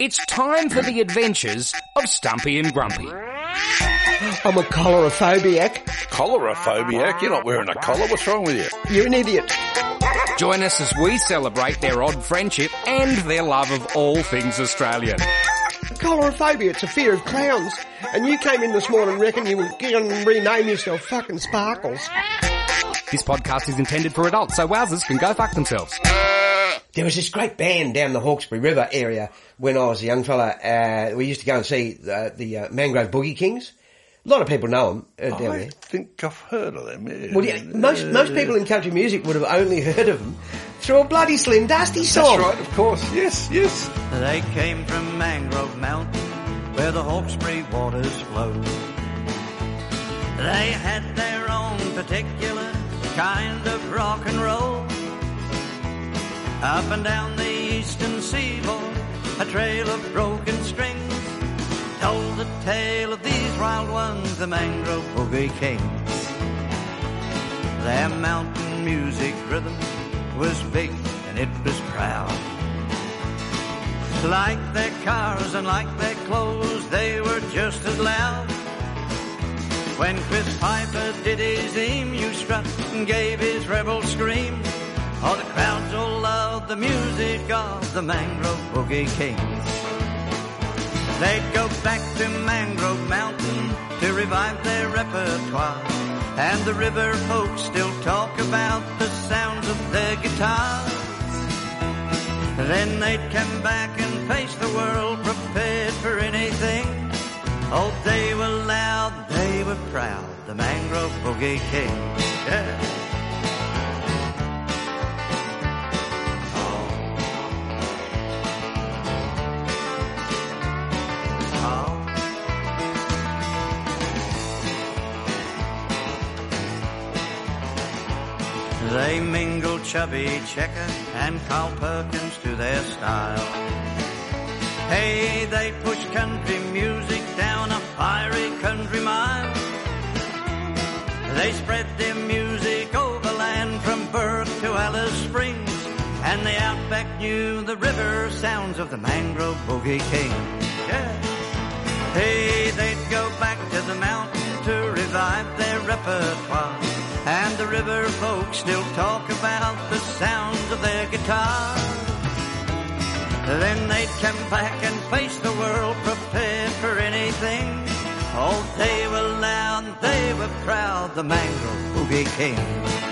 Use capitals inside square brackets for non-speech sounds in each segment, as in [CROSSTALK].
It's time for the adventures of Stumpy and Grumpy. I'm a cholerophobiac. Cholerophobiac? You're not wearing a collar. What's wrong with you? You're an idiot. Join us as we celebrate their odd friendship and their love of all things Australian. Cholerophobia, it's a fear of clowns. And you came in this morning reckon you were going to rename yourself fucking Sparkles. This podcast is intended for adults, so wowzers can go fuck themselves. There was this great band down the Hawkesbury River area when I was a young fella. Uh, we used to go and see uh, the uh, Mangrove Boogie Kings. A lot of people know them uh, down I there. think I've heard of them. Yeah. Well, yeah, most most people in country music would have only heard of them through a bloody Slim Dusty song. That's right, of course. Yes, yes. They came from Mangrove Mountain, where the Hawkesbury waters flow. They had their own particular kind of rock and roll. Up and down the eastern seaboard, a trail of broken strings told the tale of these wild ones, the Mangrove Boogie Kings. Their mountain music rhythm was big and it was proud. Like their cars and like their clothes, they were just as loud. When Chris Piper did his emu strut and gave his rebel scream, all the crowds all loved the music of the Mangrove Boogie Kings. They'd go back to Mangrove Mountain to revive their repertoire. And the river folks still talk about the sounds of their guitars. Then they'd come back and face the world prepared for anything. Oh, they were loud, they were proud, the Mangrove Boogie Kings. Yeah. Chubby Checker and Carl Perkins to their style. Hey, they push country music down a fiery country mile. They spread their music overland from Perth to Alice Springs. And the outback knew the river sounds of the Mangrove Boogie Kings. Yeah. Hey, they'd go back to the mountain to revive their repertoire. And the river folks still talk about the sounds of their guitars. Then they'd come back and face the world prepared for anything. Oh, they were loud, they were proud, the Mangrove Boogie Kings.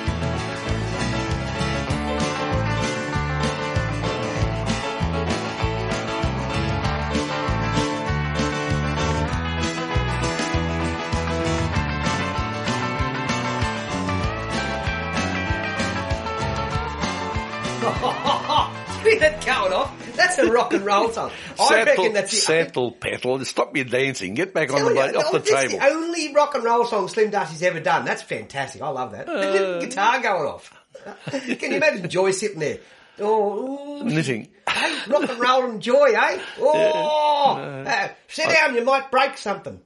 [LAUGHS] That going off? That's a rock and roll song. I reckon that's the settle, petal. Stop your dancing. Get back on the you, off the table. the only rock and roll song Slim Dusty's ever done. That's fantastic. I love that. Uh, guitar going off. [LAUGHS] Can you imagine Joy sitting there? Oh, ooh, Knitting. hey, rock and roll and Joy, eh? [LAUGHS] Oh, uh, sit down, you might break something.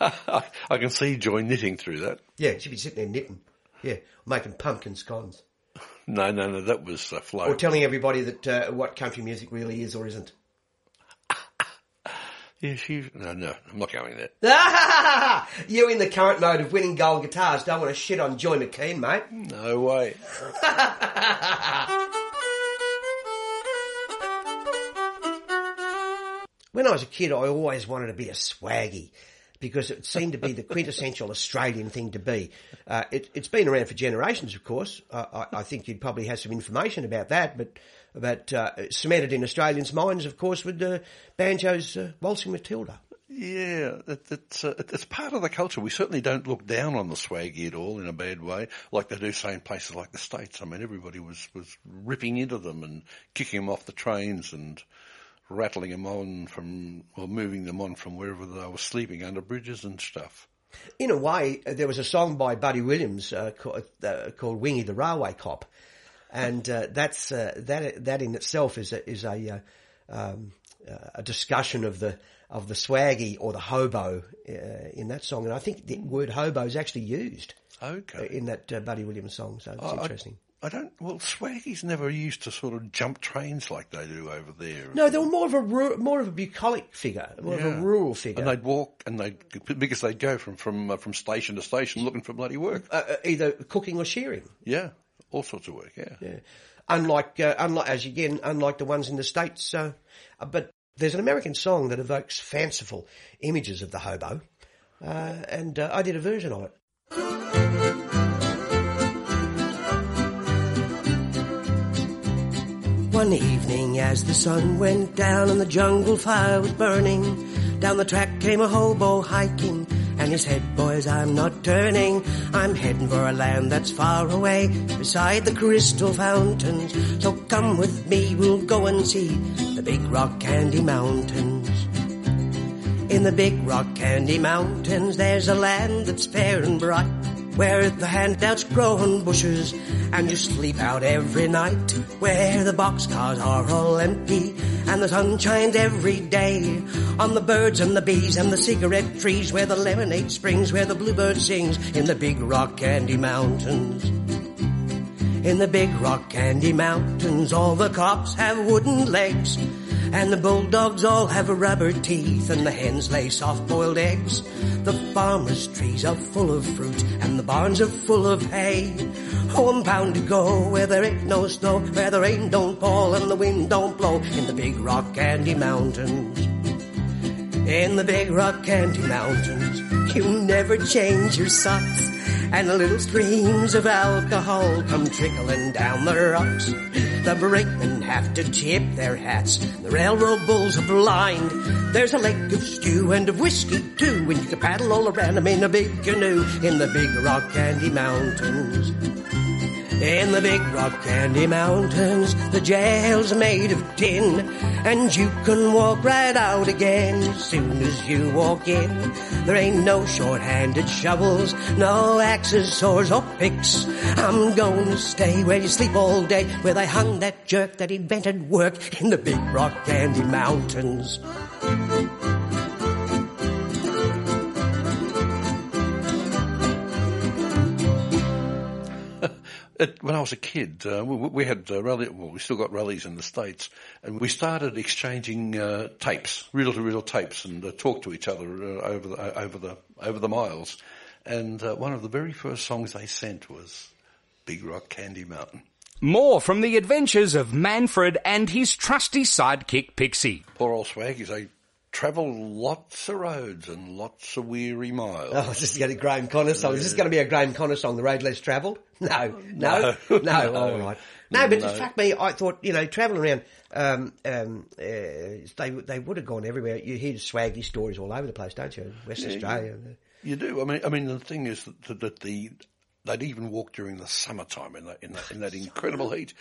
I can see Joy knitting through that. Yeah, she'd be sitting there knitting. Yeah, making pumpkin scones. No, no, no, that was a flow. Or telling everybody that uh, what country music really is or isn't. [LAUGHS] yeah, she. No, no, I'm not going there. [LAUGHS] you in the current mode of winning gold guitars don't want to shit on Joy McKean, mate. No way. [LAUGHS] When I was a kid, I always wanted to be a swaggy because it seemed to be the quintessential Australian thing to be. Uh, it, it's been around for generations, of course. Uh, I, I think you'd probably have some information about that, but but uh, cemented in Australians' minds, of course, with the Banjo's uh, Waltzing Matilda. Yeah, it, it's uh, it's part of the culture. We certainly don't look down on the swaggy at all in a bad way, like they do say in places like the states. I mean, everybody was was ripping into them and kicking them off the trains and rattling them on from or moving them on from wherever they were sleeping under bridges and stuff. In a way, there was a song by Buddy Williams uh, called, uh, called "Wingy the Railway Cop," and uh, that's uh, that that in itself is a is a uh, um, uh, a discussion of the of the swaggy or the hobo uh, in that song, and I think the word hobo is actually used Okay. in that uh, Buddy Williams song. So it's I- interesting. I don't. Well, swaggies never used to sort of jump trains like they do over there. No, they were more of a ru- more of a bucolic figure, more of a rural figure. And they'd walk, and they because they'd go from from uh, from station to station looking for bloody work. uh, uh, either cooking or shearing. Yeah, all sorts of work. Yeah. Yeah. Unlike, uh, unlike as again, unlike the ones in the states. Uh, uh, but there's an American song that evokes fanciful images of the hobo, uh, and uh, I did a version of it. One evening as the sun went down and the jungle fire was burning, down the track came a hobo hiking, and he said, boys, I'm not turning, I'm heading for a land that's far away, beside the crystal fountains, so come with me, we'll go and see the big rock candy mountains. In the big rock candy mountains, there's a land that's fair and bright, where the handouts grow on bushes, and you sleep out every night, where the boxcars are all empty, and the sun shines every day, on the birds and the bees and the cigarette trees, where the lemonade springs, where the bluebird sings, in the big rock candy mountains. In the big rock candy mountains, all the cops have wooden legs. And the bulldogs all have rubber teeth and the hens lay soft-boiled eggs. The farmers' trees are full of fruit and the barns are full of hay. Oh, I'm bound to go where there ain't no snow, where the rain don't fall and the wind don't blow in the big rock candy mountains. In the big rock candy mountains, you never change your socks. And little streams of alcohol come trickling down the rocks. The brakemen have to tip their hats. The railroad bulls are blind. There's a lake of stew and of whiskey too. And you can paddle all around them in a big canoe in the big rock candy mountains. In the big rock candy mountains, the jail's made of tin, and you can walk right out again as soon as you walk in. There ain't no short-handed shovels, no axes, swords, or picks. I'm to stay where you sleep all day, where they hung that jerk that invented work in the big rock candy mountains. It, when I was a kid, uh, we, we had uh, rally, well, we still got rallies in the states, and we started exchanging uh, tapes, reel-to-reel tapes, and uh, talk to each other uh, over the uh, over the over the miles. And uh, one of the very first songs they sent was "Big Rock Candy Mountain." More from the adventures of Manfred and his trusty sidekick Pixie. Poor old swaggies, they travel lots of roads and lots of weary miles. Oh, is this going to be a Graham Connor song? Is this going to be a Graham Connor song, The Road Less Travelled? No, no, no, No. all right. No, but No. it struck me, I thought, you know, travelling around, um, um, uh, they, they would have gone everywhere. You hear swaggy stories all over the place, don't you? West Australia. You do. I mean, I mean, the thing is that, that the they'd even walk during the summertime in that in that, in that incredible heat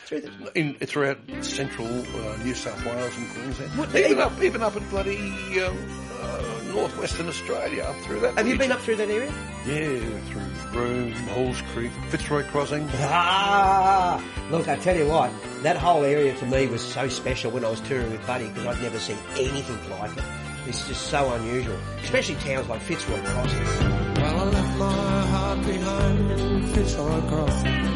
in, throughout central uh, New South Wales and Queensland, What- even up even up in bloody um, uh, northwestern Australia, up through that. Have you been up through that area? Yeah, through Broome, Halls Creek, Fitzroy Crossing. [LAUGHS] Ah, look, I tell you what, that whole area to me was so special when I was touring with Buddy because I'd never seen anything like it. It's just so unusual, especially towns like Fitzroy Crossing. Well, I left my heart behind in Fitzroy Crossing.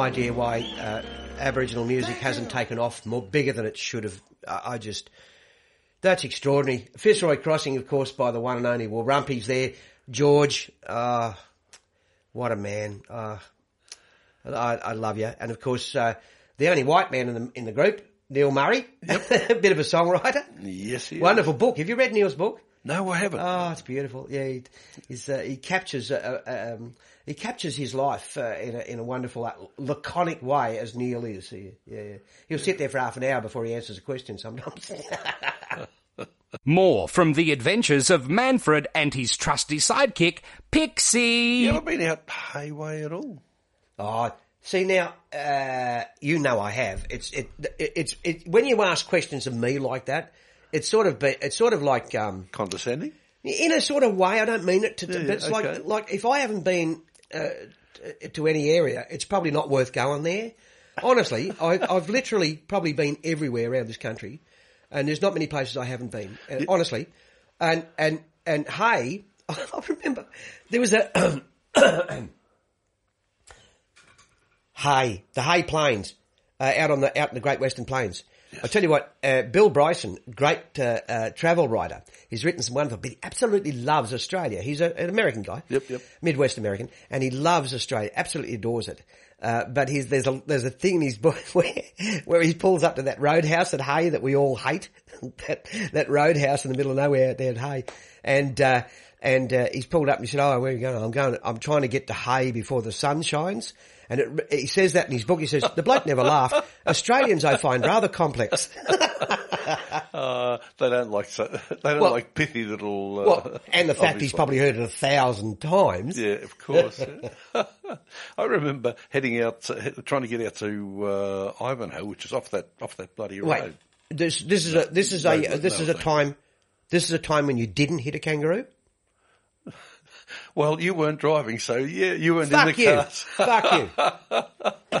Idea why uh, Aboriginal music hasn't taken off more bigger than it should have. I, I just, that's extraordinary. Fitzroy Crossing, of course, by the one and only Warumpi's there. George, uh, what a man. Uh, I, I love you. And of course, uh, the only white man in the, in the group, Neil Murray, a [LAUGHS] bit of a songwriter. Yes, he is. Wonderful book. Have you read Neil's book? No, I haven't. Oh, it's beautiful. Yeah, he, uh, he captures uh, uh, um, he captures his life uh, in a in a wonderful, uh, laconic way, as Neil is. Yeah, yeah, yeah. He'll sit there for half an hour before he answers a question. Sometimes. [LAUGHS] More from the adventures of Manfred and his trusty sidekick, Pixie. you ever been out Hayway at all? oh, see now, uh, you know I have. It's it, it it's it when you ask questions of me like that, it's sort of be, it's sort of like um, Condescending? in a sort of way. I don't mean it to, to Yeah, but it's okay. like like if I haven't been uh, to any area, it's probably not worth going there. Honestly, [LAUGHS] I, I've literally probably been everywhere around this country, and there's not many places I haven't been. Uh, honestly, and and and hey, [LAUGHS] I remember there was a [COUGHS] [COUGHS] Hay, the Hay Plains, uh, out on the out in the Great Western Plains. I tell you what, uh, Bill Bryson, great uh, uh, travel writer, he's written some wonderful. But he absolutely loves Australia. He's a, an American guy, Yep, yep. Midwest American, and he loves Australia. Absolutely adores it. Uh, but he's, there's a there's a thing in his book [LAUGHS] where where he pulls up to that roadhouse at Hay that we all hate, [LAUGHS] that that roadhouse in the middle of nowhere out there at Hay, and. Uh, and uh, he's pulled up and he said, "Oh, where are you going? I'm going. I'm trying to get to Hay before the sun shines." And it, he says that in his book. He says, "The bloke never laughed. Australians, I find rather complex." [LAUGHS] Uh, they don't like so, [LAUGHS] they don't Well- like pithy little. Uh, well, and the fact he's probably heard it a thousand times. Yeah, of course. [LAUGHS] I remember heading out, trying to get out to uh, Ivanhoe, which is off that off that bloody Wait, road. this this is a this is a this is a time. This is a time when you didn't hit a kangaroo. Well, you weren't driving, so yeah, you weren't Fuck in the you! cars. Fuck you! [LAUGHS]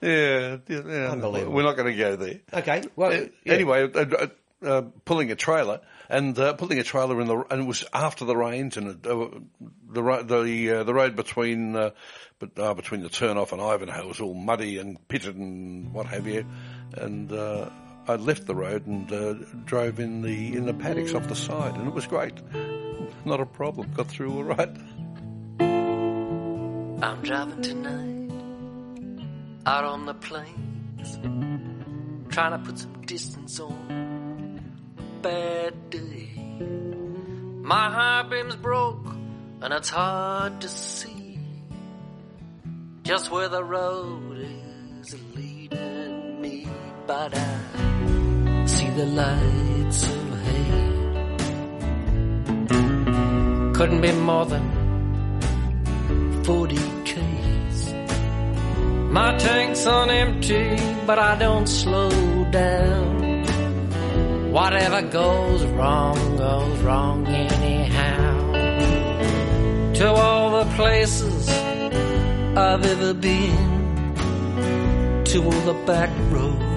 Yeah, yeah, yeah. Unbelievable. We're not going to go there. Okay, well, Uh, yeah. Anyway, uh, uh, uh, pulling a trailer and uh, pulling a trailer in the and it was after the rains and uh, the the uh, the road between but, uh, between the turnoff and Ivanhoe was all muddy and pitted and what have you, and uh, I left the road and uh, drove in the in the paddocks off the side and it was great, not a problem. Got through all right. I'm driving tonight out on the plains, trying to put some distance on a bad day. My high beam's broke and it's hard to see just where the road is leading me, but I the lights ahead. Couldn't be more than 40 Ks. My tank's on empty, but I don't slow down. Whatever goes wrong, goes wrong anyhow. To all the places I've ever been, to all the back roads,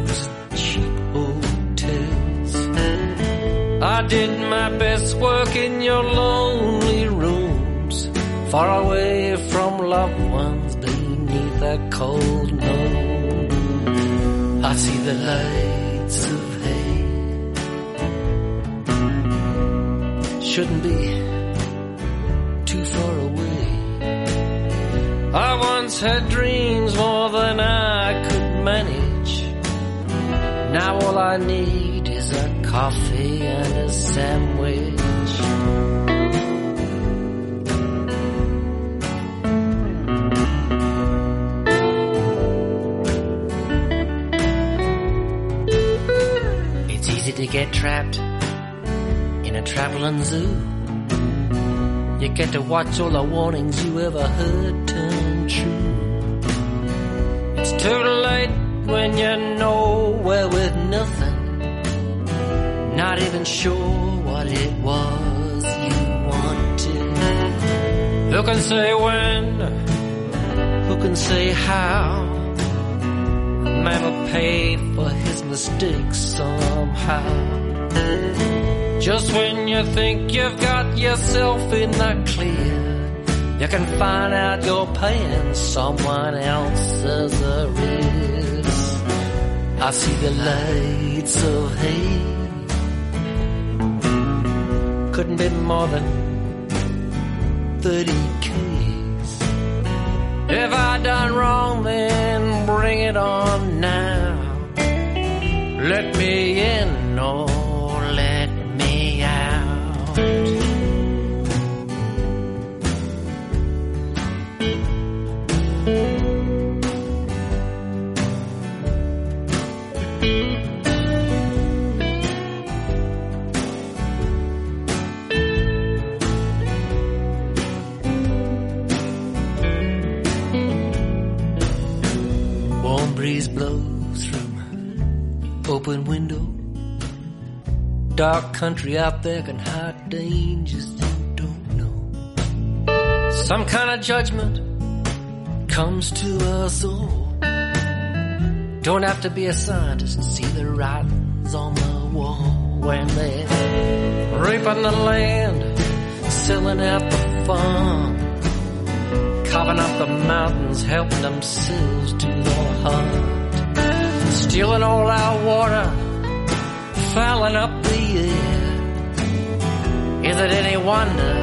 I did my best work in your lonely rooms, far away from loved ones beneath a cold moon. I see the lights of Hay. Shouldn't be too far away. I once had dreams more than I could manage. Now all I need coffee and a sandwich. It's easy to get trapped in a traveling zoo. You get to watch all the warnings you ever heard turn true. It's too late when you're nowhere with nothing. Not even sure what it was you wanted. Who can say when? Who can say how? Man will pay for his mistakes somehow. Just when you think you've got yourself in the clear, you can find out you're paying someone else's arrears. I see the lights of Hay. Couldn't be more than 30 Ks. If I done wrong, then bring it on now. Let me in Dark country out there can hide dangers you don't know. Some kind of judgment comes to us all. Don't have to be a scientist to see the writings on the wall when they're raping the land, selling out the farm carving up the mountains, helping themselves to the heart, stealing all our water, fouling up the air. Is it any wonder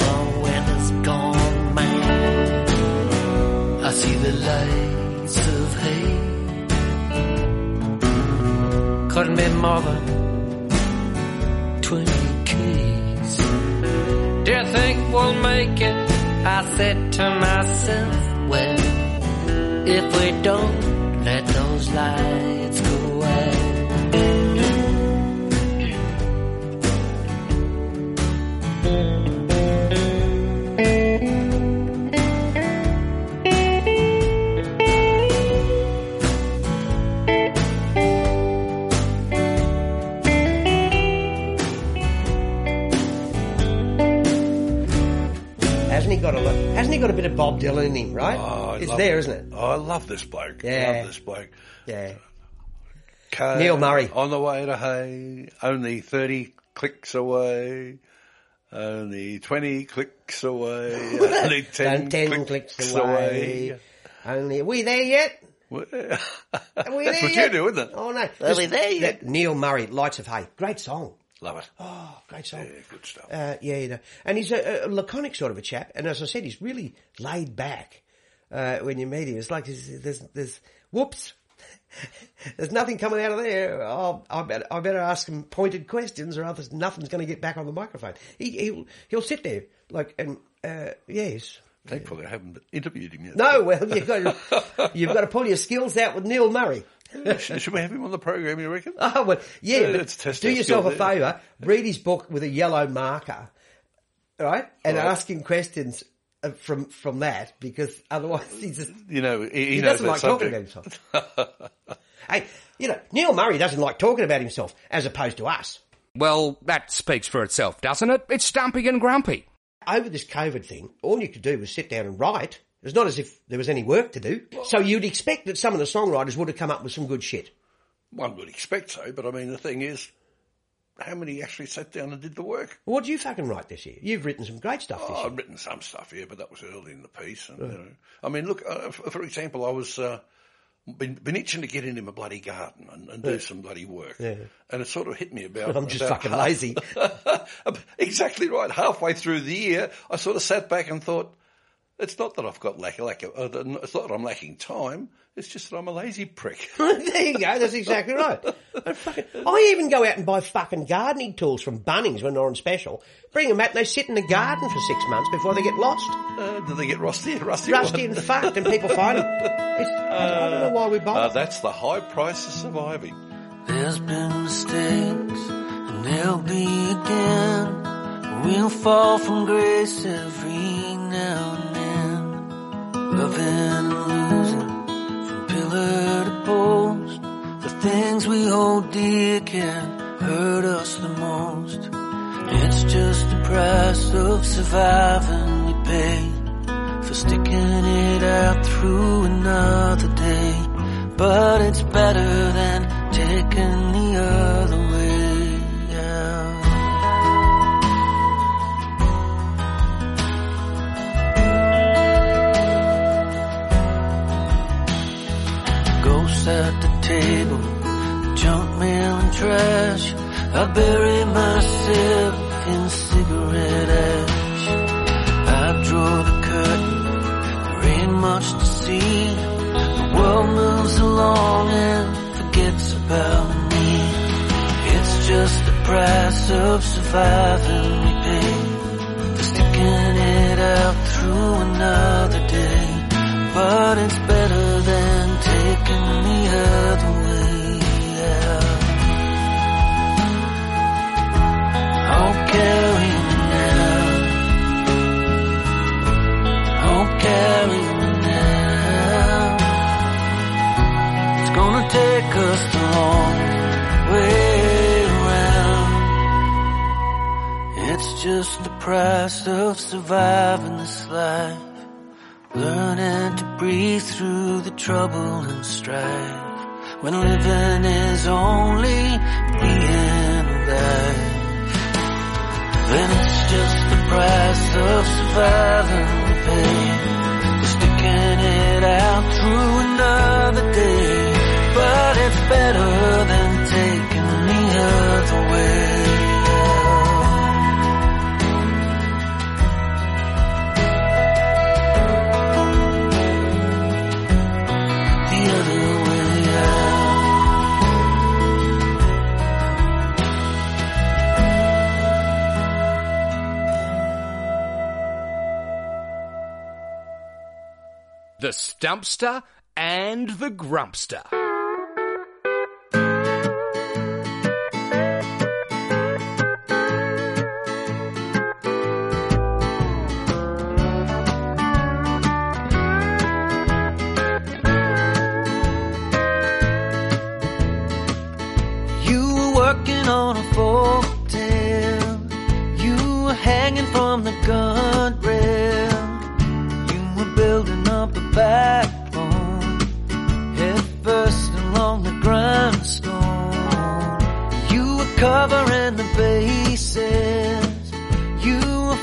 oh, the weather's gone mad? I see the lights of Hay. Couldn't be more than 20 keys. Do you think we'll make it? I said to myself, well, if we don't let those lights lot? Got a bit of Bob Dylan in him? Right? Oh, it's love there, isn't it? Oh, I love this bloke. I Yeah. love this bloke. Yeah. Neil Murray. On the way to Hay, only 30 clicks away. Only 20 clicks away. [LAUGHS] only 10, ten clicks, clicks away. away. Only are we there yet? [LAUGHS] Are we That's there what yet? you do, isn't it? Oh no, Are we there yet? Neil Murray, Lights of Hay, great song. Love it. Oh, great song. Yeah, good stuff. Uh, yeah, you know. and he's a, a laconic sort of a chap, and as I said, he's really laid back uh, when you meet him. It's like there's, there's, there's whoops, [LAUGHS] there's nothing coming out of there. Oh, I better, I better ask him pointed questions, or else nothing's going to get back on the microphone. He, he'll, he'll sit there like, and uh, yes. Thankfully, I haven't interviewed him yet. No, well, you've got to, you've got to pull your skills out with Neil Murray. Should should we have him on the program, you reckon? Oh, [LAUGHS] well, yeah, Yeah, but let's test do yourself a favour, read his book with a yellow marker, right? And Right. ask him questions uh, from, from that, because [LAUGHS] otherwise he's just, You know, he, he he doesn't that like talking about himself. [LAUGHS] hey, you know, Neil Murray doesn't like talking about himself, as opposed to us. Well, that speaks for itself, doesn't it? It's Stumpy and Grumpy. Over this COVID thing, all you could do was sit down and write. It's not as if there was any work to do. So you'd expect that some of the songwriters would have come up with some good shit. One would expect so, but I mean, the thing is, how many actually sat down and did the work. What do you fucking write this year? You've written some great stuff this Oh, year. I've written some stuff here, but that was early in the piece. And, you know, I mean, look, uh, for, for example, I was uh, been, been itching to get into my bloody garden and, and do some bloody work, Yeah. and it sort of hit me about. [LAUGHS] I'm just about fucking half- lazy. [LAUGHS] exactly right. Halfway through the year, I sort of sat back and thought, it's not that I've got lack, lack of, uh, it's not that I'm lacking time. It's just that I'm a lazy prick. [LAUGHS] there you go. That's exactly right. [LAUGHS] I, fucking, I even go out and buy fucking gardening tools from Bunnings when they're on special. Bring them out and they sit in the garden for six months before they get lost, Uh, do they get rusty? [LAUGHS] Rusty, rusty and fucked, and people find them. It's, I, I don't know why we buy. Uh, that's the high price of surviving. There's been mistakes, and there'll be again. We'll fall from grace every now and Loving and losing, from pillar to post. The things we hold dear can hurt us the most. It's just the price of surviving we pay for sticking it out through another day. But it's better than taking the other table, junk mail and trash. I bury myself in cigarette ash. I draw the curtain, there ain't much to see. The world moves along and forgets about me. It's just the price of surviving we pay for sticking it out through another day. But it's just the price of surviving this life. Learning to breathe through the trouble and strife. When living is only being alive. Then it's just the price of surviving we pay. Sticking it out through another day. But it's better than taking the other way The Stumpster and the Grumpster. You were working on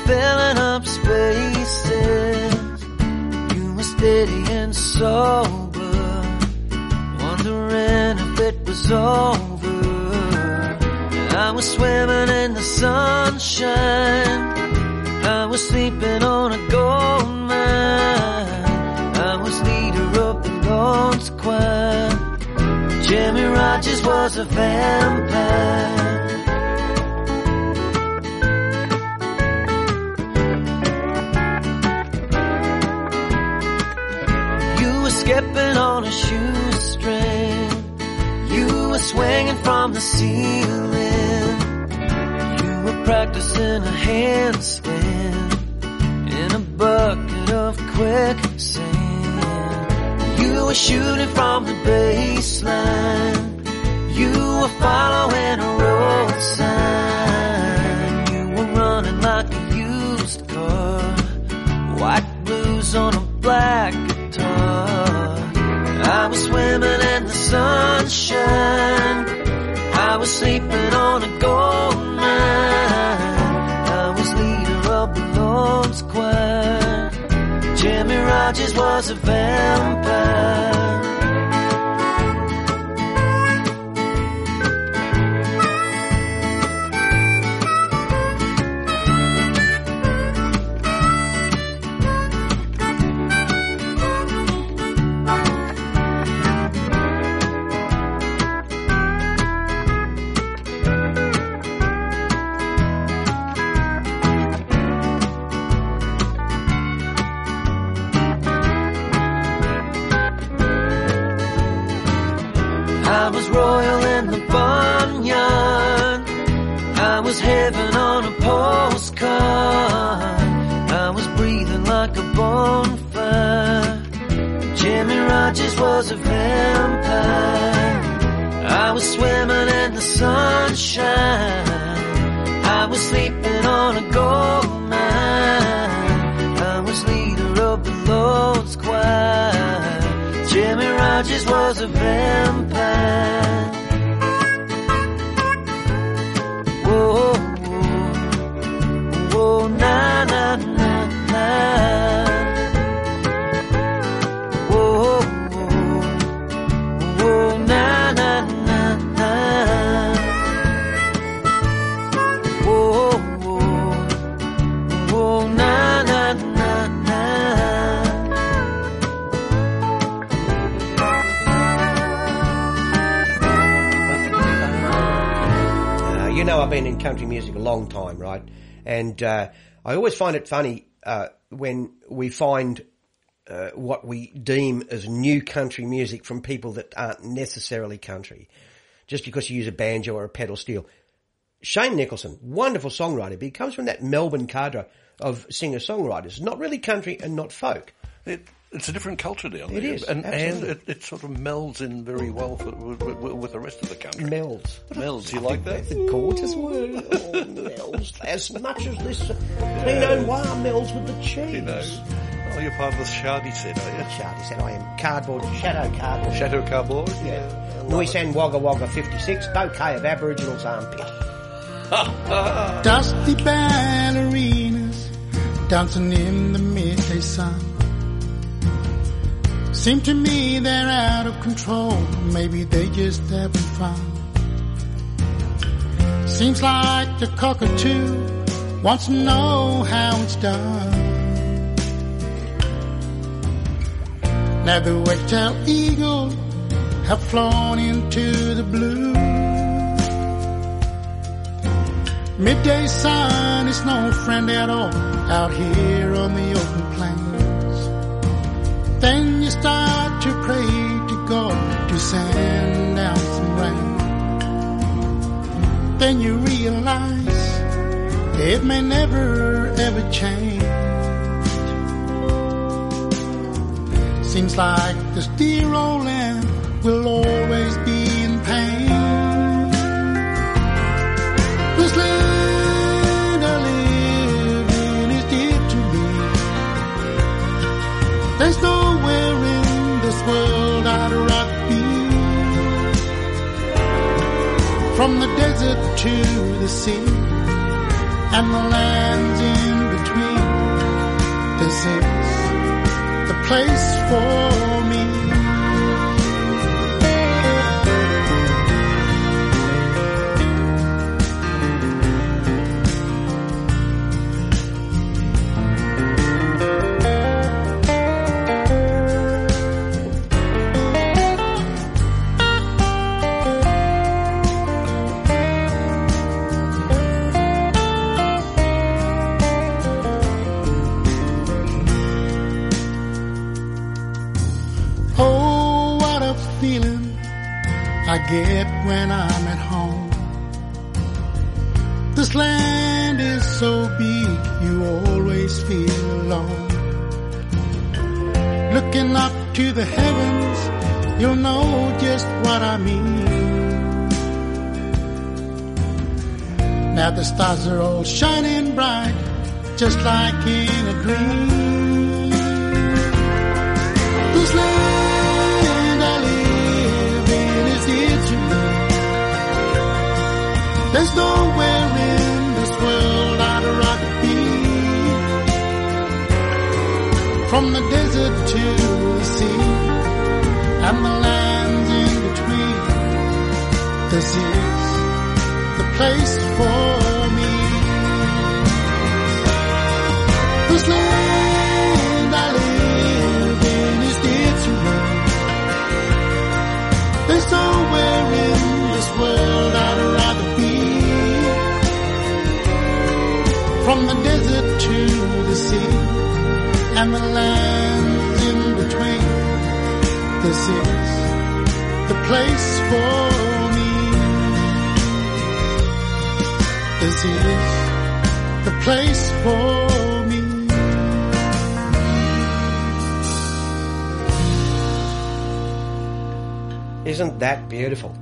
filling up spaces. You were steady and sober wondering if it was over. I was swimming in the sunshine. I was sleeping on a gold mine. I was leader of the Lord's Choir. Jimmie Rodgers was a vampire. Ceiling. You were practicing a handstand in a bucket of quicksand. You were shooting from the baseline. You were following a road sign. You were running like a used car. White blues on a black guitar. I was swimming in the sunshine. I was sleeping on a gold mine. I was leader of the Lord's choir. Jimmie Rodgers was a vampire. Country music a long time, right? And uh, I always find it funny uh, when we find uh, what we deem as new country music from people that aren't necessarily country, just because you use a banjo or a pedal steel. Shane Nicholson, wonderful songwriter, but he comes from that Melbourne cadre of singer-songwriters, not really country and not folk. It, it's a different culture down there. It is, and, and it, it sort of melds in very well for, with, with, with the rest of the country. Melds. Melds, you like that? That's a gorgeous word. [LAUGHS] Oh, melds. As much as this Pinot Noir melds with the cheese. You know. Oh, you're part of the Shardy set, are you? Charlie said I am cardboard, shadow cardboard. Shadow Cardboard? Yeah. Noisan Wagga Wagga 56, bouquet of Aboriginal's armpit. Dusty ballerinas dancing in the midday sun. Seem to me they're out of control. Maybe they just haven't found. Seems like the cockatoo wants to know how it's done. Now the white-tailed eagle have flown into the blue. Midday sun is no friend at all out here on the open plains. Start to pray to God to send down some rain. Then you realize it may never ever change. Seems like this dear old land will always be From the desert to the sea and the lands in between. This is the place for get when I'm at home. This land is so big, you always feel alone. Looking up to the heavens, you'll know just what I mean. Now the stars are all shining bright, just like in a dream. This land There's nowhere in this world I'd rather be. from the desert to the sea and the lands in between. This is the place for me. This land From the desert to the sea and the lands in between. This is the place for me. This is the place for me. Isn't that beautiful?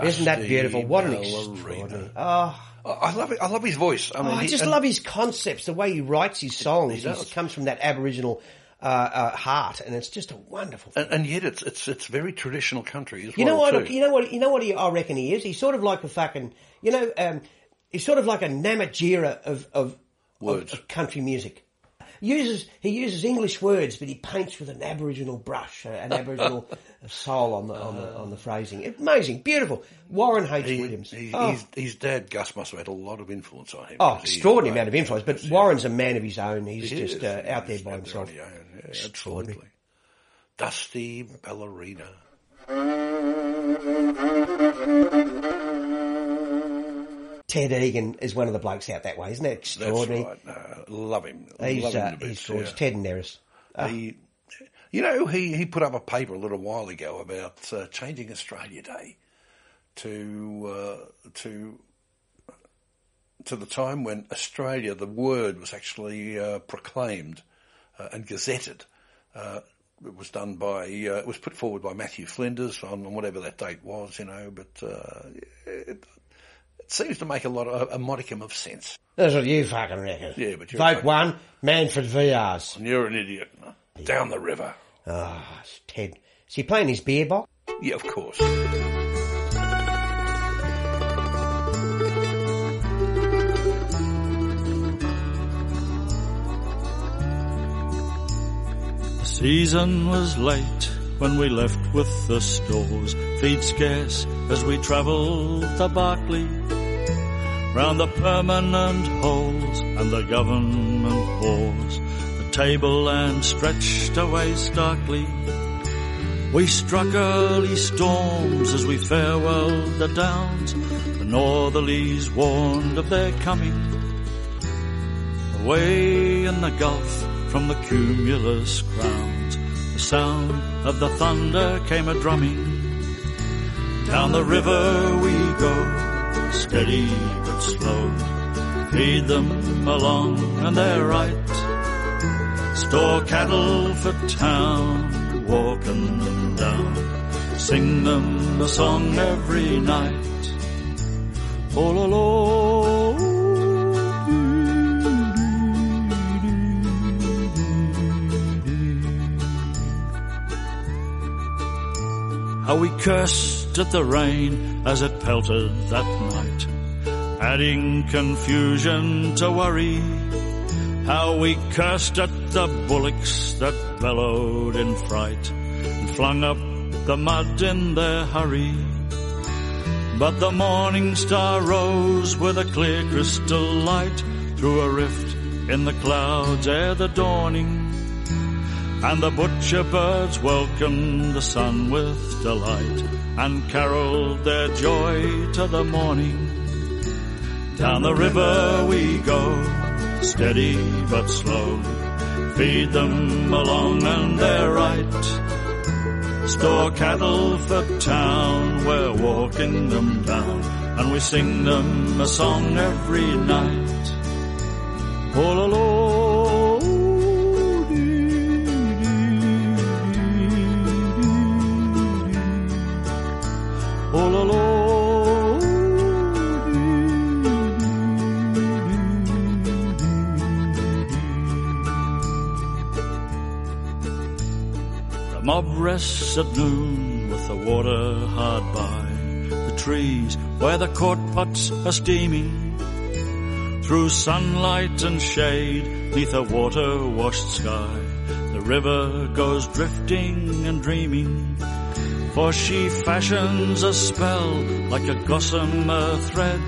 Isn't that beautiful? What an ballerina. extraordinary. Oh, I love it. I love his voice. I Oh, I just and- love his concepts, the way he writes his songs. he He comes from that Aboriginal uh, uh, heart, and it's just a wonderful. and, and yet it's it's it's very traditional country as You know what? too. You know what? You know what? He, I reckon he is. He's sort of like a fucking. You know, um, he's sort of like a Namatjira of of, of, of country music. Uses he uses English words, but he paints with an Aboriginal brush, uh, an Aboriginal [LAUGHS] soul on the on the on the phrasing. Amazing, beautiful. Warren H. He- Williams. he- oh, his, his dad Gus must have had a lot of influence on him. oh, extraordinary amount of influence. But Yeah. Warren's a man of his own. He's He just uh, out there He's by himself. on. Yeah, Extraordinary. absolutely. Dusty ballerina. Ted Egan is one of the blokes out that way, isn't it? That's Extraordinary. right. No, love him. He's, love uh, bits, he's gorgeous. yeah. Ted and Nerys. He, you know, he, he put up a paper a little while ago about uh, changing Australia Day to uh, to to the time when Australia, the word was actually uh, proclaimed uh, and gazetted. Uh, it was done by, uh, it was put forward by Matthew Flinders on, on whatever that date was, you know, but uh, it, it seems to make a lot of, a modicum of sense. That's what you fucking reckon. Yeah, but you're Vote fucking- one, Manfred VRs. And you're an idiot. Down the river. Ah, it's Ted. Is he playing his beer box? Yeah, of course. The season was late when we left with the stores, feed scarce as we travelled to Barkly. Round the permanent holes and the government wars, the tableland stretched away starkly. We struck early storms as we farewelled the downs, the northerlies warned of their coming. Away in the gulf from the cumulus crowns, the sound of the thunder came a drumming. Down the river we go, steady but slow. Feed them along and they're right. Store cattle for town, walking them down. Sing them a song every night. Oh, la, la, How we cursed at the rain as it pelted that night, adding confusion to worry. How we cursed at the bullocks that bellowed in fright and flung up the mud in their hurry. But the morning star rose with a clear crystal light through a rift in the clouds ere the dawning. And the butcher birds welcomed the sun with delight and caroled their joy to the morning. Down the river we go, steady but slow. Feed them along and they're right. Store cattle for town, we're walking them down. And we sing them a song every night. Oh, la, rests at noon with the water hard by. The trees where the court pots are steaming. through sunlight and shade, neath a water-washed sky. The river goes drifting and dreaming, for she fashions a spell like a gossamer thread.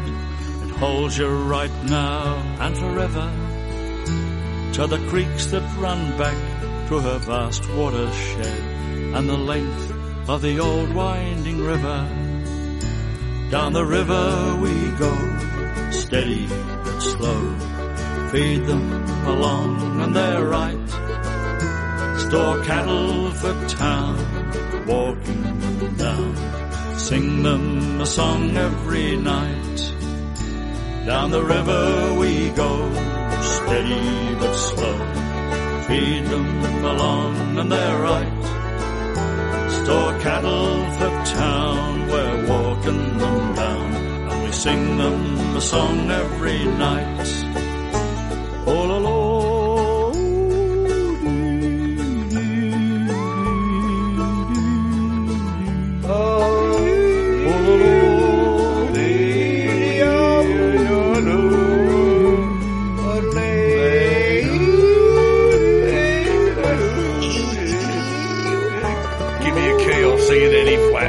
It holds you right now and forever to the creeks that run back to her vast watershed and the length of the old winding river. Down the river we go, steady but slow. Feed them along and they're right. Store cattle for town, walking them down. Sing them a song every night. Down the river we go, steady but slow. Feed them along and they're right. Store cattle for town, we're walking them down. And we sing them a song every night. Oh la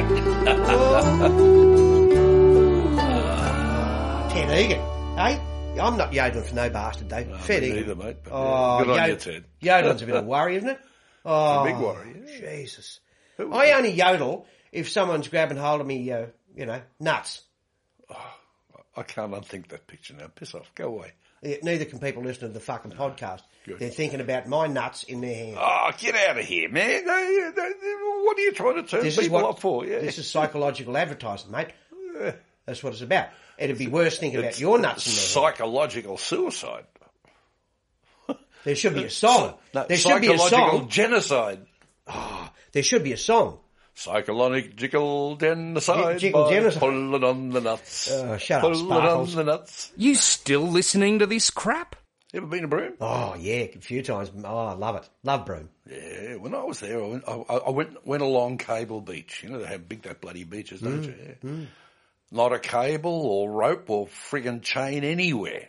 flat. [LAUGHS] Ted Egan, eh? I'm not yodeling for no bastard, though. Fair me dinkum. neither, mate, but, Oh, yeah, good on you, Ted. Yodeling's a bit of a worry, isn't it? [LAUGHS] Oh, big worry, yeah. Jesus. I only yodel if someone's grabbing hold of me, uh, you know, nuts. I can't unthink that picture now. Piss off. Go away. Yeah, Neither can people listening to the fucking podcast. Good. They're thinking about my nuts in their hand. Oh, get out of here, man. No, no, no, What are you trying to turn this people what up for? Yeah. this is psychological advertising, mate. That's what it's about. It'd be worse thinking about your nuts in there. psychological suicide. There should be a song. No, there should be a psychological song. genocide. Ah, there should be a song. Psychological genocide. Jiggle genocide. Pulling on the nuts. Oh, shut up, Pulling Sparkles. on the nuts. You still listening to this crap? Ever been to Broome? Oh yeah, a few times. Oh, I love it. Love Broome. Yeah, when I was there, I went, I, I went, went along Cable Beach. You know, they have big, that bloody beaches, don't Mm, you? Yeah. Not a cable or rope or friggin' chain anywhere.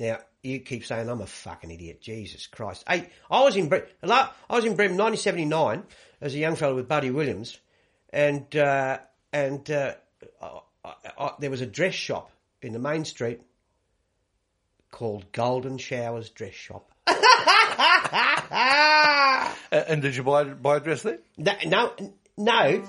Now you keep saying I'm a fucking idiot. Jesus Christ. Hey, I was in Bre- I was in Bremen 1979 as a young fellow with Buddy Williams, and uh, and uh, I, I, I, there was a dress shop in the main street called Golden Showers Dress Shop. [LAUGHS] And did you buy, buy a dress there? No, no, no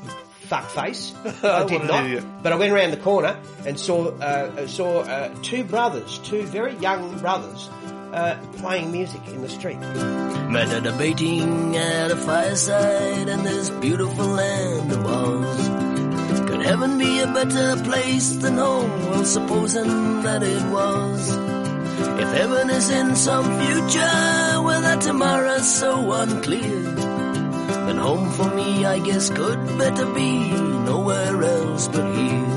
fuckface. [LAUGHS] I did not. But I went around the corner and saw uh, saw uh, two brothers, two very young brothers, uh, playing music in the street. Met a debating at a fireside in this beautiful land of Oz. Could heaven be a better place than home? Well, supposing that it was. If heaven is in some future where that tomorrow's so unclear, then home for me, I guess, could better be nowhere else but here.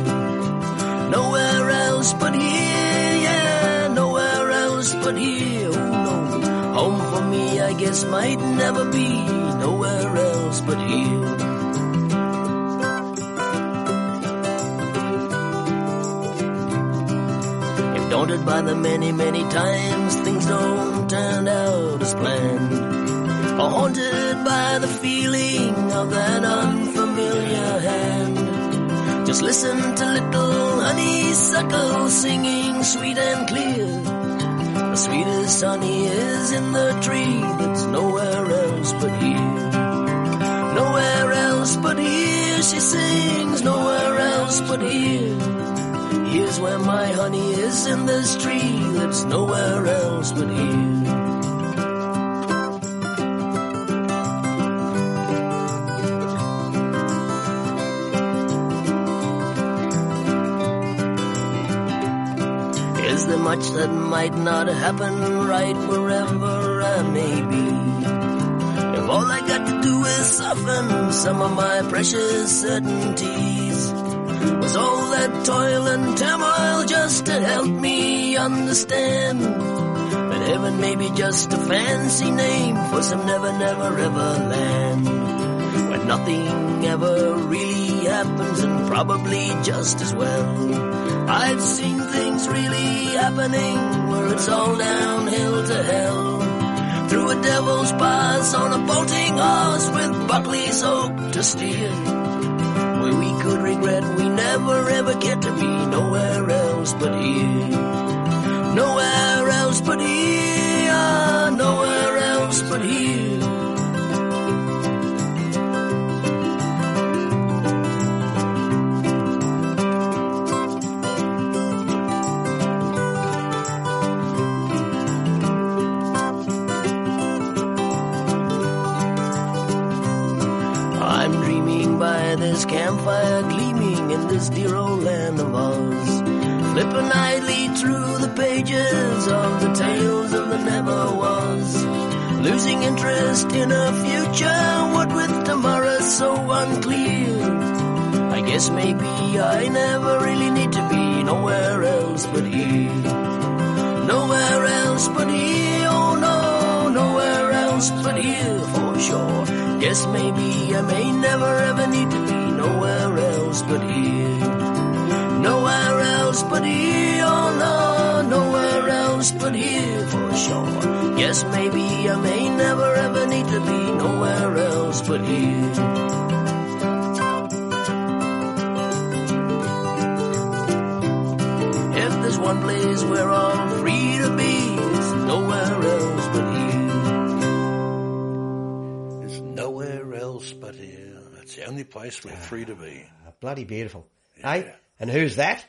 Nowhere else but here, yeah, nowhere else but here. Oh no, home for me, I guess, might never be nowhere else but here. If daunted by the many, many times things don't turn out as planned, haunted by the feeling of that unfamiliar hand. Just listen to little honeysuckle singing sweet and clear. The sweetest honey is in the tree that's nowhere else but here. Nowhere else but here, she sings, nowhere else but here. Here's where my honey is in this tree that's nowhere else but here. Is there much that might not happen right wherever I may be? If all I got to do is soften some of my precious certainties, was all that toil and turmoil just to help me understand that heaven may be just a fancy name for some never, never, ever land? where nothing ever really happens and probably just as well. I've seen things really happening where it's all downhill to hell. Through a devil's pass on a bolting horse with Buckley's oak to steer. Where we could regret we get to be nowhere else but here. Nowhere campfire gleaming in this dear old land of Oz. Flipping idly through the pages of the tales of the never was. Losing interest in a future, what with tomorrow so unclear. I guess maybe I never really need to be nowhere else but here. Nowhere else but here, oh no, nowhere else but here for sure. Guess maybe I may never ever need to be nowhere else but here. Nowhere else but here, oh no, nowhere else but here for sure. Guess maybe I may never ever need to be nowhere else but here. If there's one place where I'm the only place we're free to be. Bloody beautiful. Hey, and who's that?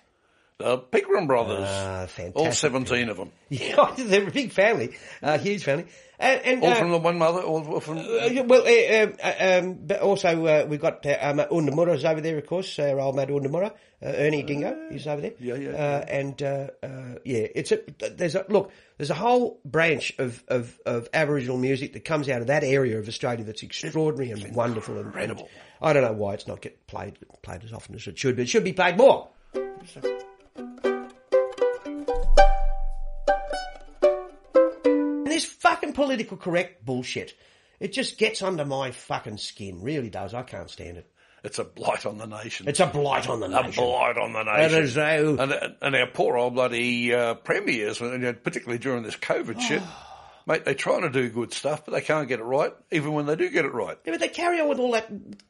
The Pigram brothers. Ah, fantastic. All 17 of them. [LAUGHS] Yeah, they're a big family, uh, huge family. And, and All uh, from the one mother, all from... Uh, well, uh, um, uh, um, but also uh, we've got uh, um, Undamura's over there, of course. Our old mate Undamura, uh, Ernie Dingo, he's over there. yeah, yeah, Uh, and uh, uh, yeah, it's a there's a look. There's a whole branch of, of, of Aboriginal music that comes out of that area of Australia that's extraordinary and wonderful and incredible. I don't know why it's not get played played as often as it should, but it should be played more. And this fucking political correct bullshit. It just gets under my fucking skin. Really does. I can't stand it. It's a blight on the nation. It's a blight on the nation. a blight on the nation. is, uh, and, and our poor old bloody uh, premiers, particularly during this COVID shit, [SIGHS] mate, they're trying to do good stuff, but they can't get it right, even when they do get it right. Yeah, but they carry on with all that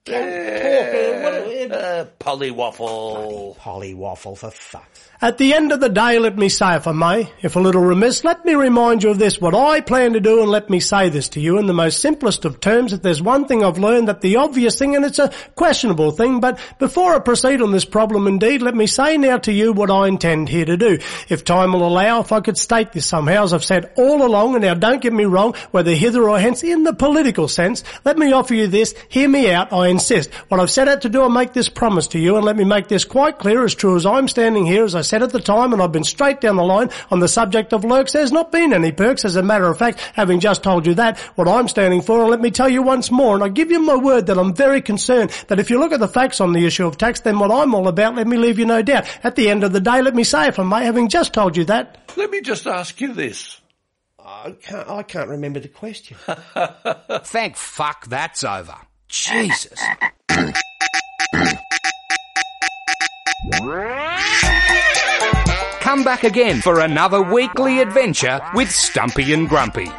Yeah. talk. Uh, what, uh, Uh, Pollie Waffle. Pollywaffle for fuck. At the end of the day, let me say, if I may, if a little remiss, let me remind you of this, what I plan to do, and let me say this to you in the most simplest of terms, that there's one thing I've learned, that the obvious thing, and it's a questionable thing, but before I proceed on this problem indeed, let me say now to you what I intend here to do. If time will allow, if I could state this somehow, as I've said all along, and now don't get me wrong, whether hither or hence, in the political sense, let me offer you this, hear me out, I insist. What I've set out to do, I make this promise to you, and let me make this quite clear, as true as I'm standing here, as I said at the time, and I've been straight down the line on the subject of lurks. There's not been any perks. As a matter of fact, having just told you that, what I'm standing for, and let me tell you once more, and I give you my word that I'm very concerned that if you look at the facts on the issue of tax, then what I'm all about, let me leave you no doubt. At the end of the day, let me say, if I may, having just told you that, Let me just ask you this. I can't, I can't remember the question. [LAUGHS] Thank fuck that's over. Jesus. Come back again for another weekly adventure with Stumpy and Grumpy.